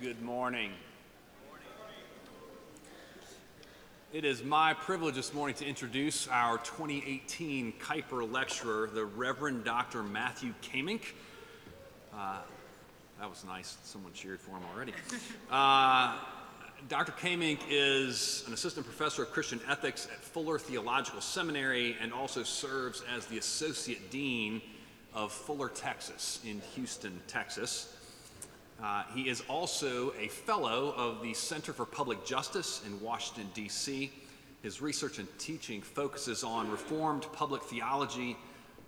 Good morning. It is my privilege this morning to introduce our 2018 Kuyper Lecturer, the Reverend Dr. Matthew Kaemingk. Uh, that was nice. Someone cheered for him already. Uh, Dr. Kaemingk is an assistant professor of Christian ethics at Fuller Theological Seminary and also serves as the associate dean of Fuller, Texas, in Houston, Texas. Uh, he is also a fellow of the Center for Public Justice in Washington, D.C. His research and teaching focuses on Reformed public theology,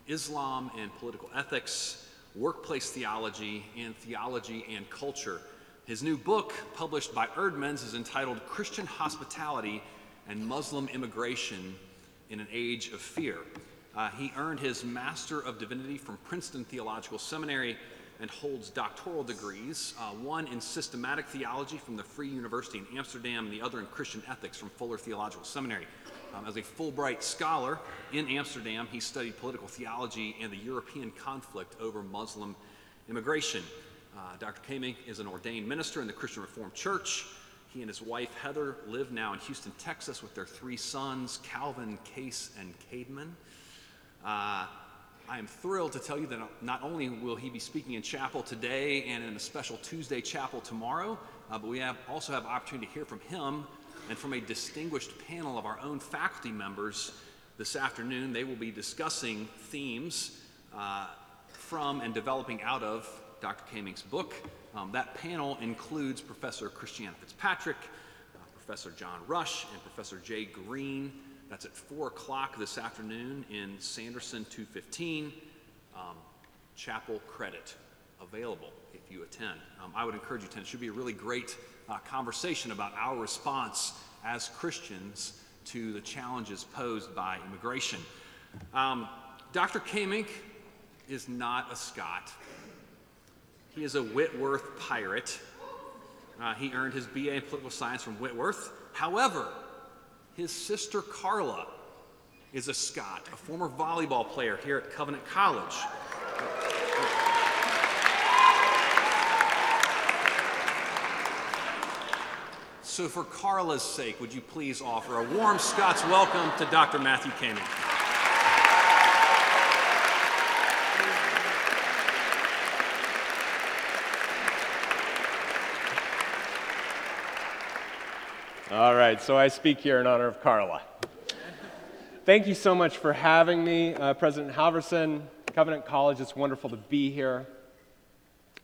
Islam and political ethics, workplace theology, and theology and culture. His new book, published by Eerdmans, is entitled Christian Hospitality and Muslim Immigration in an Age of Fear. Uh, he earned his Master of Divinity from Princeton Theological Seminary and holds doctoral degrees, uh, one in systematic theology from the Free University in Amsterdam, and the other in Christian ethics from Fuller Theological Seminary. Um, as a Fulbright scholar in Amsterdam, he studied political theology and the European conflict over Muslim immigration. Uh, Dr. Kaemingk is an ordained minister in the Christian Reformed Church. He and his wife Heather live now in Houston, Texas, with their three sons, Calvin, Case, and Cademan. Uh, I am thrilled to tell you that not only will he be speaking in chapel today and in a special Tuesday chapel tomorrow, uh, but we have also have opportunity to hear from him and from a distinguished panel of our own faculty members this afternoon. They will be discussing themes uh, from and developing out of Dr. Kaemingk's book. Um, that panel includes Professor Christiana Fitzpatrick, uh, Professor John Rush, and Professor Jay Green. That's at 4 o'clock this afternoon in Sanderson 215. Um, chapel credit available if you attend. Um, I would encourage you to attend. It should be a really great uh, conversation about our response as Christians to the challenges posed by immigration. Um, Dr. Kaemingk is not a Scot. He is a Whitworth pirate. Uh, he earned his BA in political science from Whitworth. However, his sister Carla is a Scot, a former volleyball player here at Covenant College. So, for Carla's sake, would you please offer a warm Scots welcome to Dr. Matthew Kaemingk? All right, so I speak here in honor of Carla. Thank you so much for having me, uh, President Halvorson, Covenant College. It's wonderful to be here.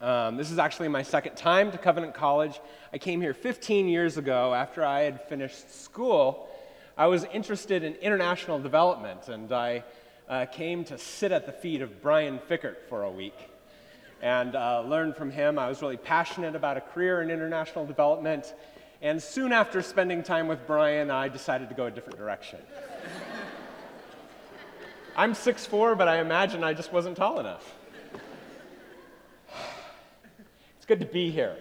Um, this is actually my second time to Covenant College. I came here 15 years ago after I had finished school. I was interested in international development, and I uh, came to sit at the feet of Brian Fikkert for a week and uh, learned from him. I was really passionate about a career in international development and soon after spending time with Brian, I decided to go a different direction. I'm 6'4, but I imagine I just wasn't tall enough. It's good to be here.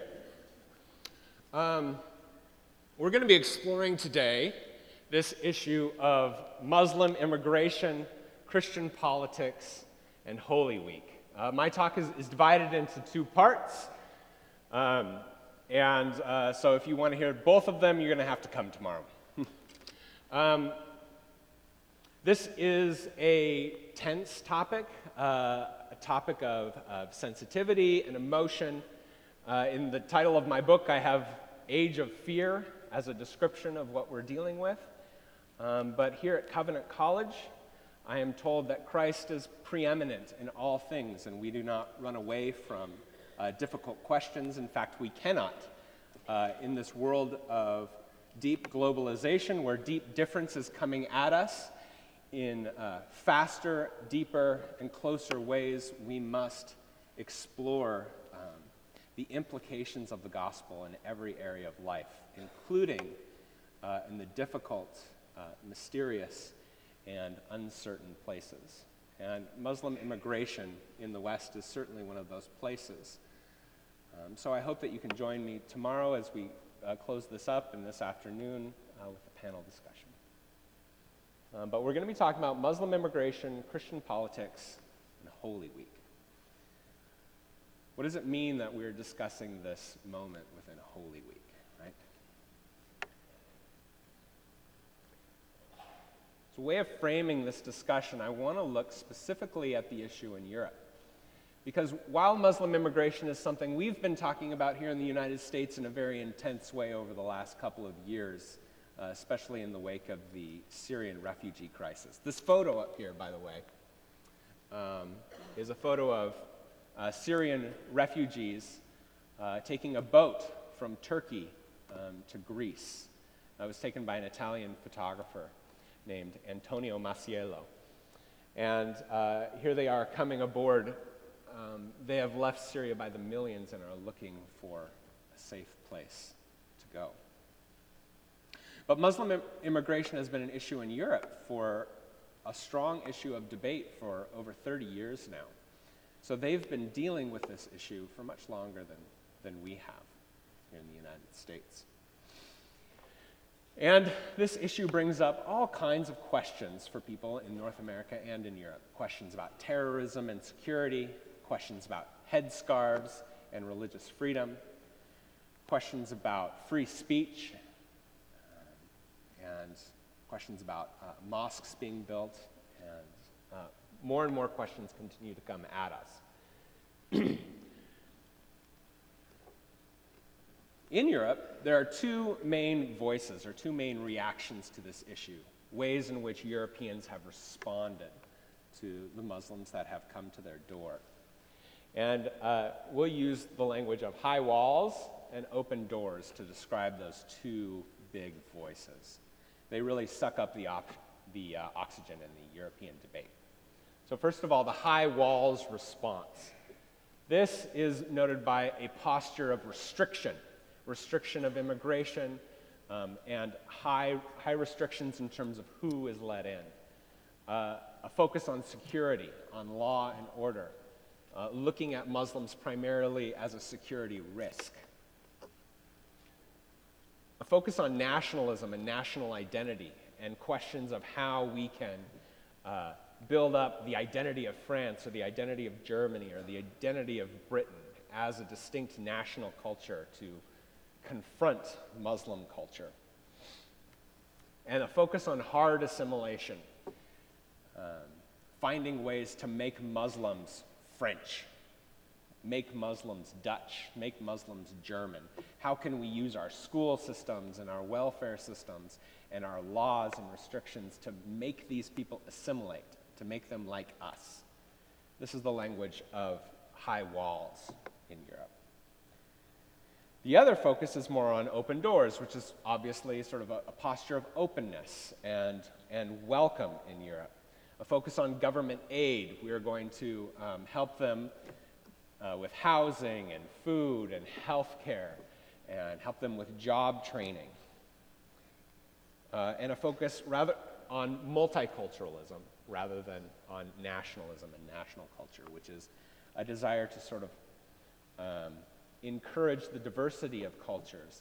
Um, we're going to be exploring today this issue of Muslim immigration, Christian politics, and Holy Week. Uh, my talk is, is, divided into two parts. Um, and uh, so if you want to hear both of them, you're going to have to come tomorrow. um, this is a tense topic, uh, a topic of, of, sensitivity and emotion. Uh, in the title of my book, I have Age of Fear as a description of what we're dealing with. Um, but here at Covenant College, I am told that Christ is preeminent in all things, and we do not run away from uh, difficult questions. In fact, we cannot. Uh, in this world of deep globalization, where deep difference is coming at us in uh, faster, deeper, and closer ways, we must explore um, the implications of the gospel in every area of life, including uh, in the difficult, uh, mysterious, and uncertain places. And Muslim immigration in the West is certainly one of those places. Um, so I hope that you can join me tomorrow as we uh, close this up and this afternoon uh, with a panel discussion. Um, but we're going to be talking about Muslim immigration, Christian politics, and Holy Week. What does it mean that we're discussing this moment within Holy Week, right? As a way of framing this discussion, I want to look specifically at the issue in Europe. Because while Muslim immigration is something we've been talking about here in the United States in a very intense way over the last couple of years, uh, especially in the wake of the Syrian refugee crisis. This photo up here, by the way, um, is a photo of uh, Syrian refugees uh, taking a boat from Turkey um, to Greece. It was taken by an Italian photographer named Antonio Masiello. And uh, here they are coming aboard. Um, they have left Syria by the millions and are looking for a safe place to go. But Muslim Im- immigration has been an issue in Europe for a strong issue of debate for over 30 years now. So they've been dealing with this issue for much longer than, than we have here in the United States. And this issue brings up all kinds of questions for people in North America and in Europe questions about terrorism and security, questions about headscarves and religious freedom, questions about free speech, um, and questions about uh, mosques being built, and uh, more and more questions continue to come at us. In Europe, there are two main voices or two main reactions to this issue, ways in which Europeans have responded to the Muslims that have come to their door. And uh, we'll use the language of high walls and open doors to describe those two big voices. They really suck up the, op- the uh, oxygen in the European debate. So, first of all, the high walls response. This is noted by a posture of restriction restriction of immigration, um, and high, high restrictions in terms of who is let in. Uh, a focus on security, on law and order, uh, looking at Muslims primarily as a security risk. A focus on nationalism and national identity and questions of how we can uh, build up the identity of France or the identity of Germany or the identity of Britain as a distinct national culture to confront Muslim culture. And a focus on hard assimilation, um, finding ways to make Muslims French, make Muslims Dutch, make Muslims German. How can we use our school systems and our welfare systems and our laws and restrictions to make these people assimilate, to make them like us? This is the language of high walls in Europe. The other focus is more on open doors, which is obviously sort of a, a, posture of openness and, and welcome in Europe. A focus on government aid. We are going to um, help them uh, with housing and food and health care and help them with job training. Uh, and a focus rather on multiculturalism rather than on nationalism and national culture, which is a desire to sort of um, encourage the diversity of cultures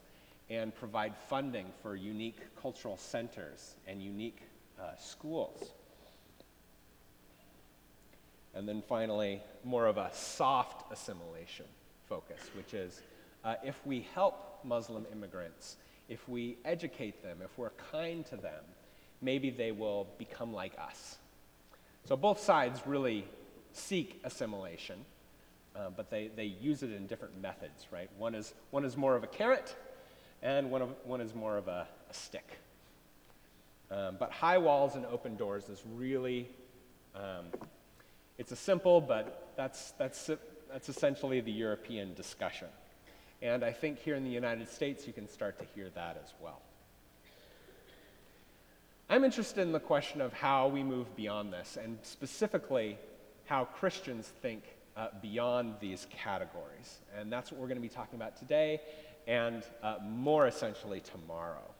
and provide funding for unique cultural centers and unique uh, schools. And then finally, more of a soft assimilation focus, which is uh, if we help Muslim immigrants, if we educate them, if we're kind to them, maybe they will become like us. So both sides really seek assimilation. Uh, but they, they use it in different methods, right? One is, one is more of a carrot, and one, of, one is more of a, a stick. Um, but high walls and open doors is really, um, it's a simple, but that's, that's, that's essentially the European discussion. And I think here in the United States, you can start to hear that as well. I'm interested in the question of how we move beyond this, and specifically how Christians think uh, beyond these categories. And that's what we're going to be talking about today and uh, more essentially tomorrow.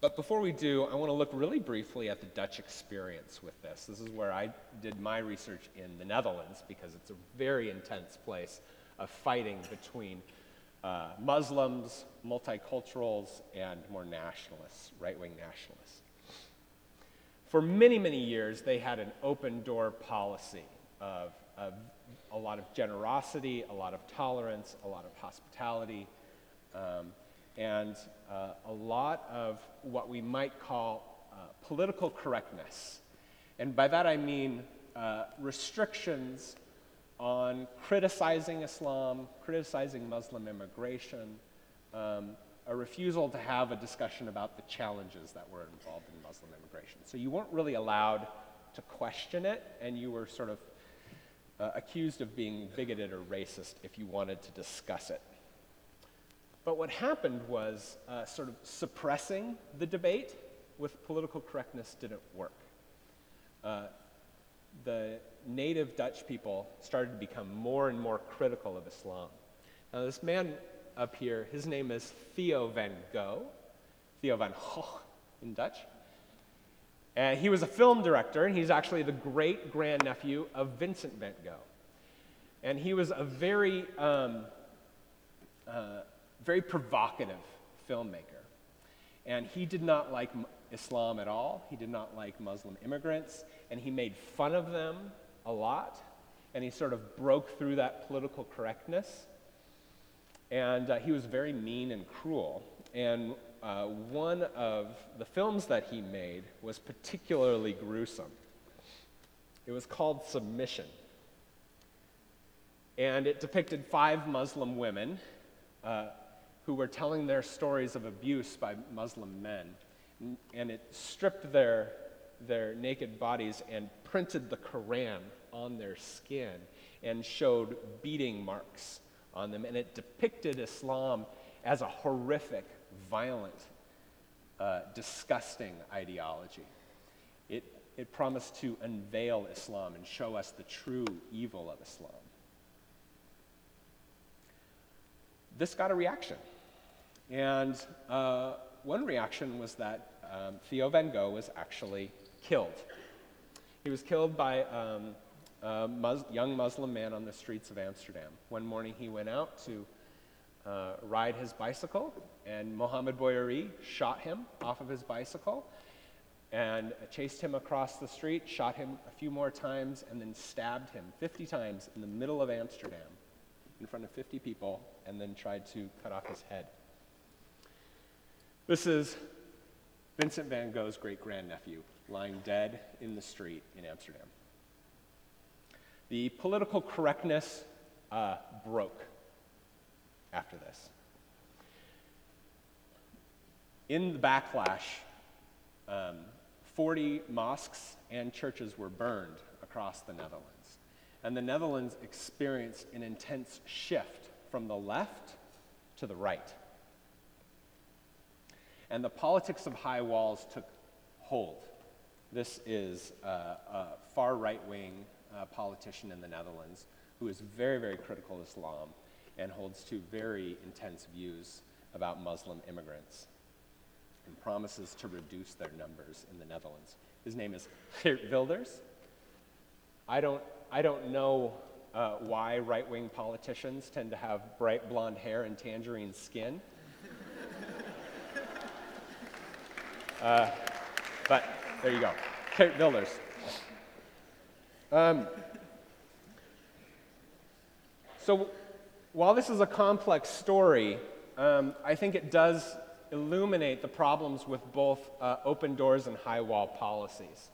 But before we do, I want to look really briefly at the Dutch experience with this. This is where I did my research in the Netherlands because it's a very intense place of fighting between uh, Muslims, multiculturals, and more nationalists, right wing nationalists. For many, many years, they had an open door policy of, of a lot of generosity, a lot of tolerance, a lot of hospitality, um, and uh, a lot of what we might call uh, political correctness. And by that I mean uh, restrictions on criticizing Islam, criticizing Muslim immigration, um, a refusal to have a discussion about the challenges that were involved in Muslim immigration. So you weren't really allowed to question it, and you were sort of uh, accused of being bigoted or racist if you wanted to discuss it. But what happened was uh, sort of suppressing the debate with political correctness didn't work. Uh, the native Dutch people started to become more and more critical of Islam. Now, this man up here, his name is Theo van Gogh, Theo van Gogh in Dutch. And he was a film director, and he's actually the great grandnephew of Vincent van Gogh. And he was a very, um, uh, very provocative filmmaker. And he did not like Islam at all. He did not like Muslim immigrants, and he made fun of them a lot. And he sort of broke through that political correctness. And uh, he was very mean and cruel. And uh, one of the films that he made was particularly gruesome. It was called Submission. And it depicted five Muslim women uh, who were telling their stories of abuse by Muslim men. And it stripped their, their naked bodies and printed the Quran on their skin and showed beating marks on them. And it depicted Islam as a horrific, violent, uh, disgusting ideology. It, it promised to unveil Islam and show us the true evil of Islam. This got a reaction. And uh, one reaction was that um, Theo van Gogh was actually killed. He was killed by um, a Mus- young Muslim man on the streets of Amsterdam. One morning he went out to uh, ride his bicycle, and Mohammed Bouyeri shot him off of his bicycle and chased him across the street, shot him a few more times, and then stabbed him 50 times in the middle of Amsterdam in front of 50 people, and then tried to cut off his head. This is Vincent van Gogh's great grandnephew lying dead in the street in Amsterdam. The political correctness uh, broke after this. In the backlash, um, 40 mosques and churches were burned across the Netherlands. And the Netherlands experienced an intense shift from the left to the right. And the politics of high walls took hold. This is a far right wing uh, politician in the Netherlands who is very, very critical of Islam and holds to very intense views about Muslim immigrants and promises to reduce their numbers in the Netherlands. His name is Geert Wilders. I don't, I don't know uh, why right wing politicians tend to have bright blonde hair and tangerine skin. Uh, but there you go. Geert Wilders. Um, so while this is a complex story, um, I think it does illuminate the problems with both uh, open doors and high wall policies.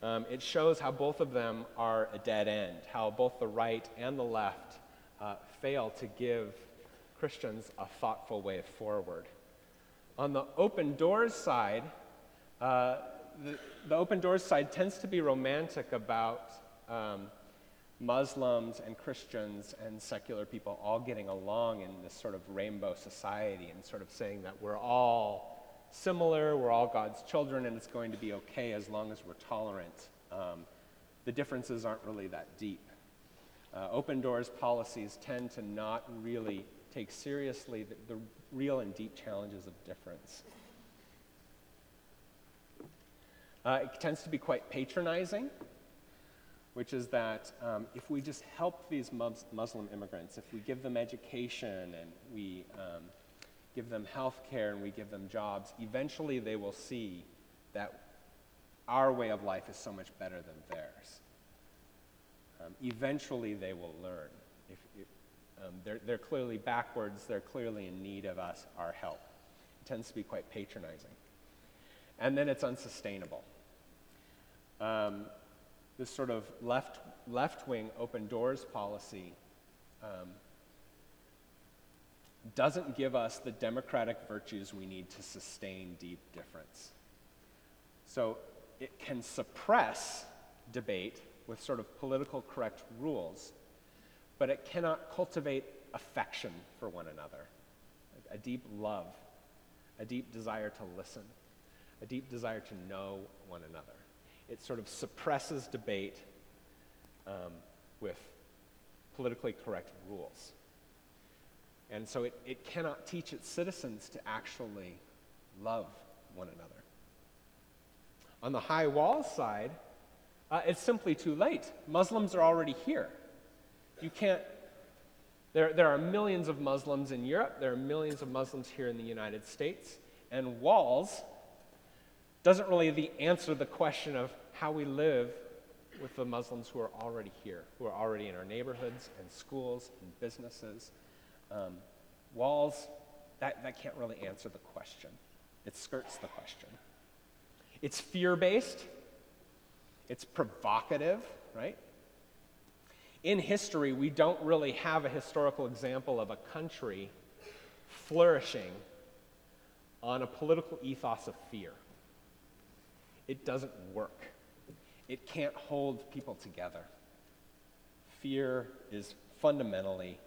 Um, it shows how both of them are a dead end, how both the right and the left uh, fail to give Christians a thoughtful way forward. On the open doors side, uh, the, the, open doors side tends to be romantic about um, Muslims and Christians and secular people all getting along in this sort of rainbow society and sort of saying that we're all similar, we're all God's children, and it's going to be okay as long as we're tolerant. Um, the differences aren't really that deep. Uh, open doors policies tend to not really take seriously the, the real and deep challenges of difference. Uh, it tends to be quite patronizing which is that um, if we just help these Muslim immigrants, if we give them education and we um, give them health care and we give them jobs, eventually they will see that our way of life is so much better than theirs. Um, eventually, they will learn. If, if um, they're, they're clearly backwards, they're clearly in need of us, our help. It tends to be quite patronizing. And then it's unsustainable. Um, this sort of left, left-wing open doors policy um, doesn't give us the democratic virtues we need to sustain deep difference. So it can suppress debate with sort of political correct rules, but it cannot cultivate affection for one another, a deep love, a deep desire to listen, a deep desire to know one another. It sort of suppresses debate um, with politically correct rules. And so it, it cannot teach its citizens to actually love one another. On the high wall side, uh, it's simply too late. Muslims are already here. You can't, there, there are millions of Muslims in Europe, there are millions of Muslims here in the United States, and walls doesn't really answer the question of how we live with the Muslims who are already here, who are already in our neighborhoods and schools and businesses. Um, walls, that, that can't really answer the question. It skirts the question. It's fear based, it's provocative, right? In history, we don't really have a historical example of a country flourishing on a political ethos of fear. It doesn't work. It can't hold people together. Fear is fundamentally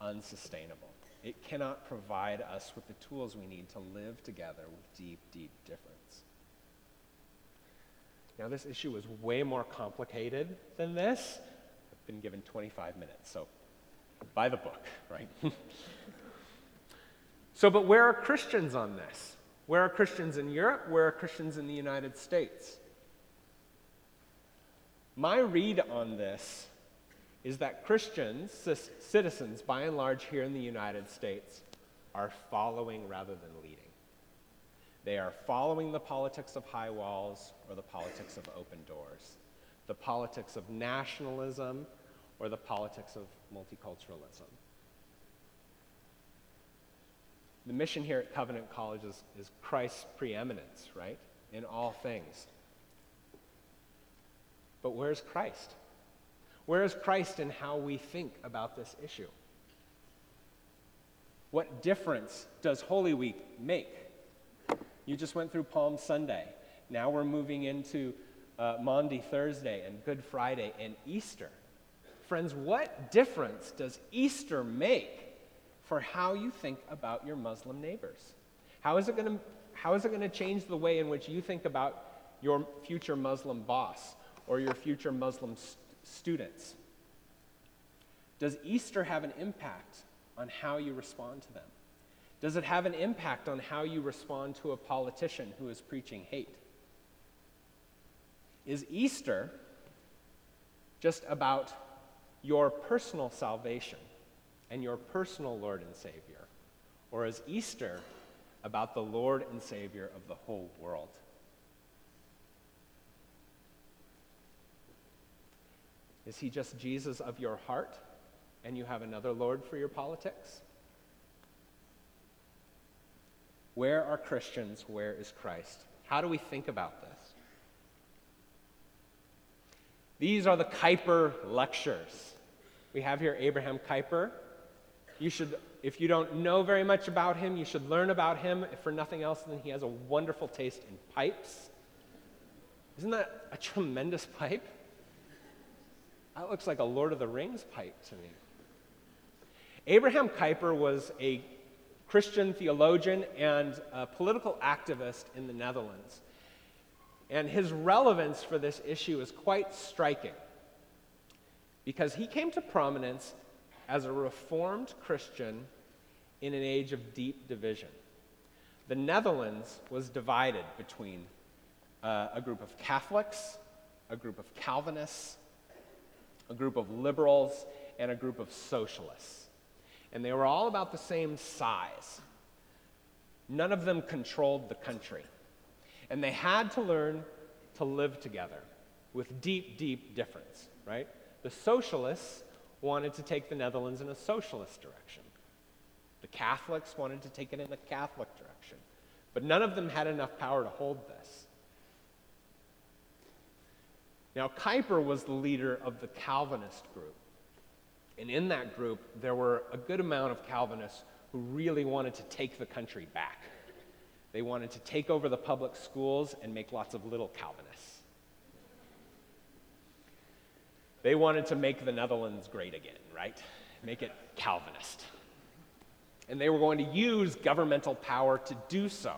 unsustainable. It cannot provide us with the tools we need to live together with deep, deep difference. Now, this issue is way more complicated than this. Been given 25 minutes, so buy the book, right? so, but where are Christians on this? Where are Christians in Europe? Where are Christians in the United States? My read on this is that Christians, citizens by and large here in the United States, are following rather than leading. They are following the politics of high walls or the politics of open doors, the politics of nationalism or the politics of multiculturalism. The mission here at Covenant College is, is Christ's preeminence, right, in all things. But where's Christ? Where is Christ in how we think about this issue? What difference does Holy Week make? You just went through Palm Sunday. Now we're moving into uh, Maundy Thursday and Good Friday and Easter. Friends, what difference does Easter make for how you think about your Muslim neighbors? How is it going to how is it going to change the way in which you think about your future Muslim boss or your future Muslim st- students? Does Easter have an impact on how you respond to them? Does it have an impact on how you respond to a politician who is preaching hate? Is Easter just about your personal salvation and your personal Lord and Savior? Or is Easter about the Lord and Savior of the whole world? Is he just Jesus of your heart and you have another Lord for your politics? Where are Christians? Where is Christ? How do we think about this? These are the Kuyper lectures. We have here Abraham Kuyper. You should, if you don't know very much about him, you should learn about him. If for nothing else, then he has a wonderful taste in pipes. Isn't that a tremendous pipe? That looks like a Lord of the Rings pipe to me. Abraham Kuyper was a Christian theologian and a political activist in the Netherlands. And his relevance for this issue is quite striking because he came to prominence as a reformed Christian in an age of deep division. The Netherlands was divided between uh, a group of Catholics, a group of Calvinists, a group of liberals, and a group of socialists and they were all about the same size. None of them controlled the country. And they had to learn to live together with deep, deep difference, right? The socialists wanted to take the Netherlands in a socialist direction. The Catholics wanted to take it in a Catholic direction. But none of them had enough power to hold this. Now, Kuyper was the leader of the Calvinist group. And in that group, there were a good amount of Calvinists who really wanted to take the country back. They wanted to take over the public schools and make lots of little Calvinists. They wanted to make the Netherlands great again, right? Make it Calvinist. And they were going to use governmental power to do so.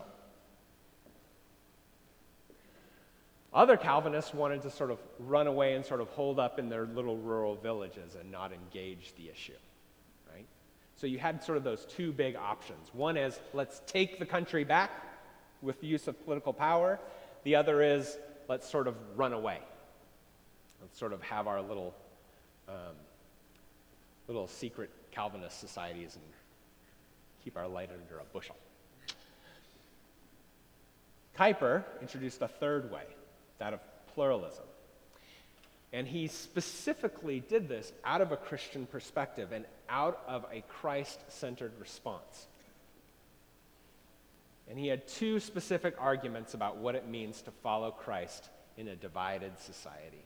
Other Calvinists wanted to sort of run away and sort of hold up in their little rural villages and not engage the issue, right? So you had sort of those two big options. One is let's take the country back with the use of political power. The other is let's sort of run away. Let's sort of have our little, um, little secret Calvinist societies and keep our light under a bushel. Kuyper introduced a third way, that of pluralism. And he specifically did this out of a Christian perspective and out of a Christ centered response. And he had two specific arguments about what it means to follow Christ in a divided society.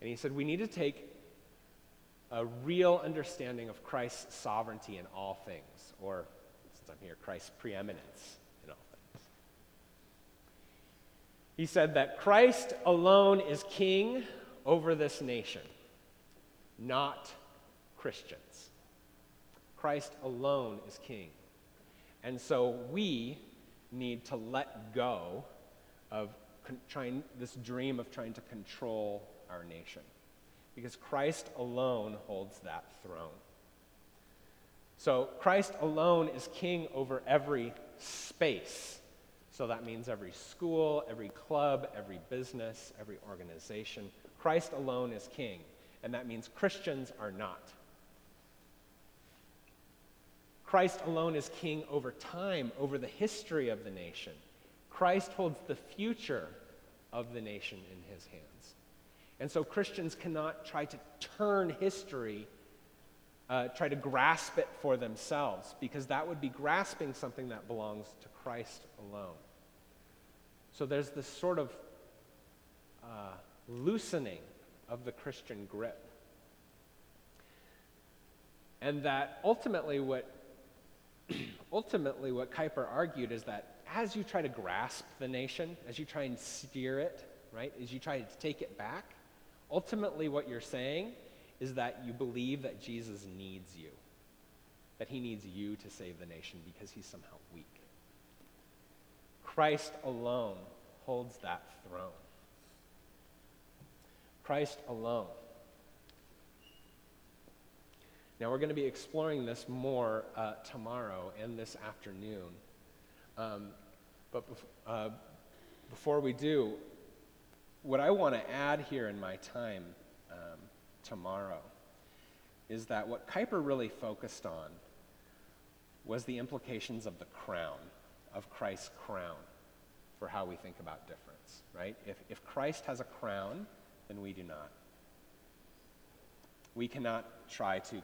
And he said we need to take a real understanding of Christ's sovereignty in all things, or since I'm here, Christ's preeminence in all things. He said that Christ alone is king over this nation, not Christians. Christ alone is king. And so we need to let go of con- trying this dream of trying to control our nation because Christ alone holds that throne. So Christ alone is king over every space. So that means every school, every club, every business, every organization. Christ alone is king, and that means Christians are not. Christ alone is king over time, over the history of the nation. Christ holds the future of the nation in his hands. And so Christians cannot try to turn history, uh, try to grasp it for themselves, because that would be grasping something that belongs to Christ alone. So there's this sort of uh, loosening of the Christian grip. And that ultimately what ultimately, what Kuyper argued is that as you try to grasp the nation, as you try and steer it, right, as you try to take it back, ultimately what you're saying is that you believe that Jesus needs you, that he needs you to save the nation because he's somehow weak. Christ alone holds that throne. Christ alone. Now, we're going to be exploring this more uh, tomorrow and this afternoon. Um, but bef- uh, before we do, what I want to add here in my time um, tomorrow is that what Kuyper really focused on was the implications of the crown, of Christ's crown, for how we think about difference, right? If, if Christ has a crown, then we do not. We cannot try to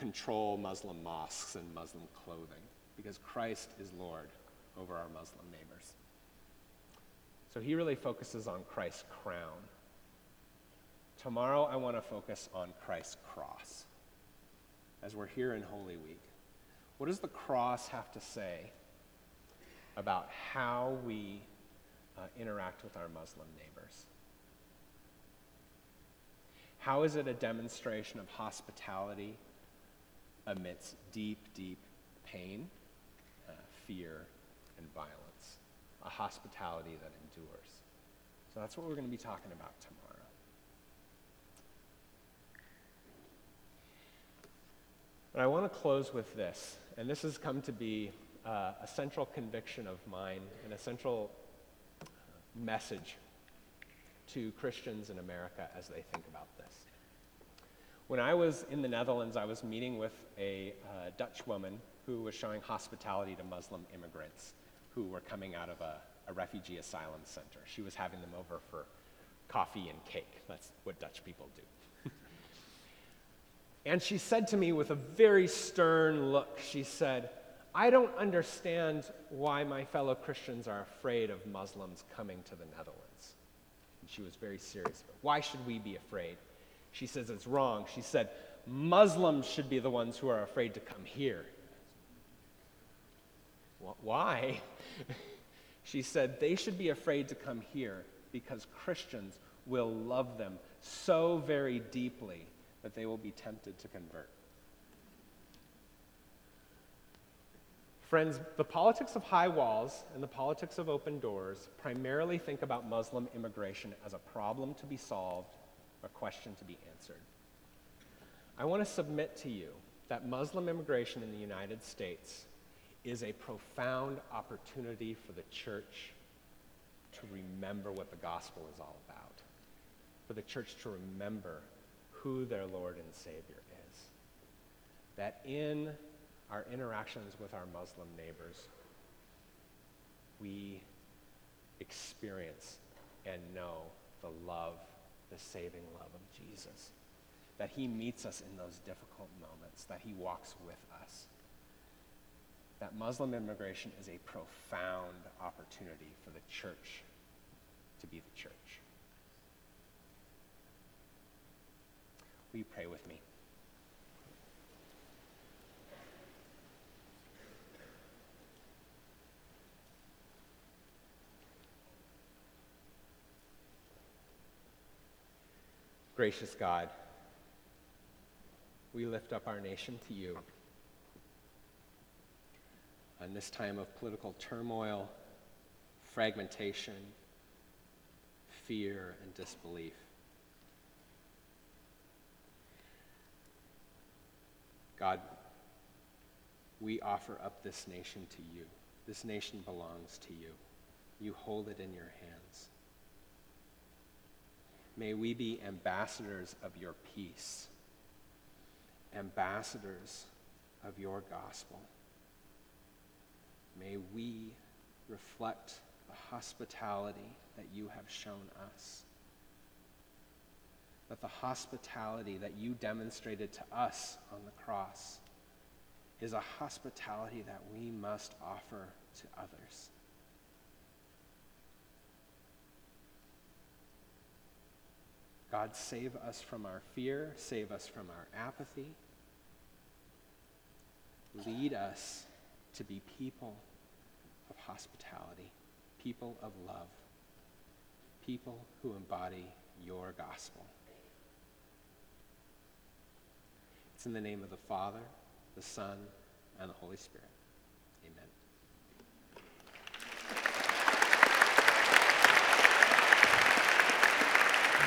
control Muslim mosques and Muslim clothing because Christ is Lord over our Muslim neighbors. So he really focuses on Christ's crown. Tomorrow, I want to focus on Christ's cross as we're here in Holy Week. What does the cross have to say about how we uh, interact with our Muslim neighbors? How is it a demonstration of hospitality amidst deep, deep pain, uh, fear, and violence. A hospitality that endures. So that's what we're going to be talking about tomorrow. But I want to close with this, and this has come to be uh, a central conviction of mine and a central message to Christians in America as they think about this. When I was in the Netherlands, I was meeting with a uh, Dutch woman who was showing hospitality to Muslim immigrants who were coming out of a, a refugee asylum center. She was having them over for coffee and cake. That's what Dutch people do. And she said to me with a very stern look, she said, I don't understand why my fellow Christians are afraid of Muslims coming to the Netherlands. And she was very serious. Why should we be afraid? She says it's wrong. She said, Muslims should be the ones who are afraid to come here. Why? she said they should be afraid to come here because Christians will love them so very deeply that they will be tempted to convert. Friends, the politics of high walls and the politics of open doors primarily think about Muslim immigration as a problem to be solved, a question to be answered. I want to submit to you that Muslim immigration in the United States is a profound opportunity for the church to remember what the gospel is all about, for the church to remember who their Lord and Savior is. That in our interactions with our Muslim neighbors, we experience and know the love, the saving love of Jesus. That he meets us in those difficult moments, that he walks with us. That Muslim immigration is a profound opportunity for the church to be the church. Will you pray with me? Gracious God, we lift up our nation to you. On this time of political turmoil, fragmentation, fear, and disbelief. God, we offer up this nation to you. This nation belongs to you. You hold it in your hands. May we be ambassadors of your peace, ambassadors of your gospel. May we reflect the hospitality that you have shown us that the hospitality that you demonstrated to us on the cross is a hospitality that we must offer to others. God, save us from our fear, save us from our apathy. Lead us to be people of hospitality, people of love, people who embody your gospel. It's in the name of the Father, the Son, and the Holy Spirit.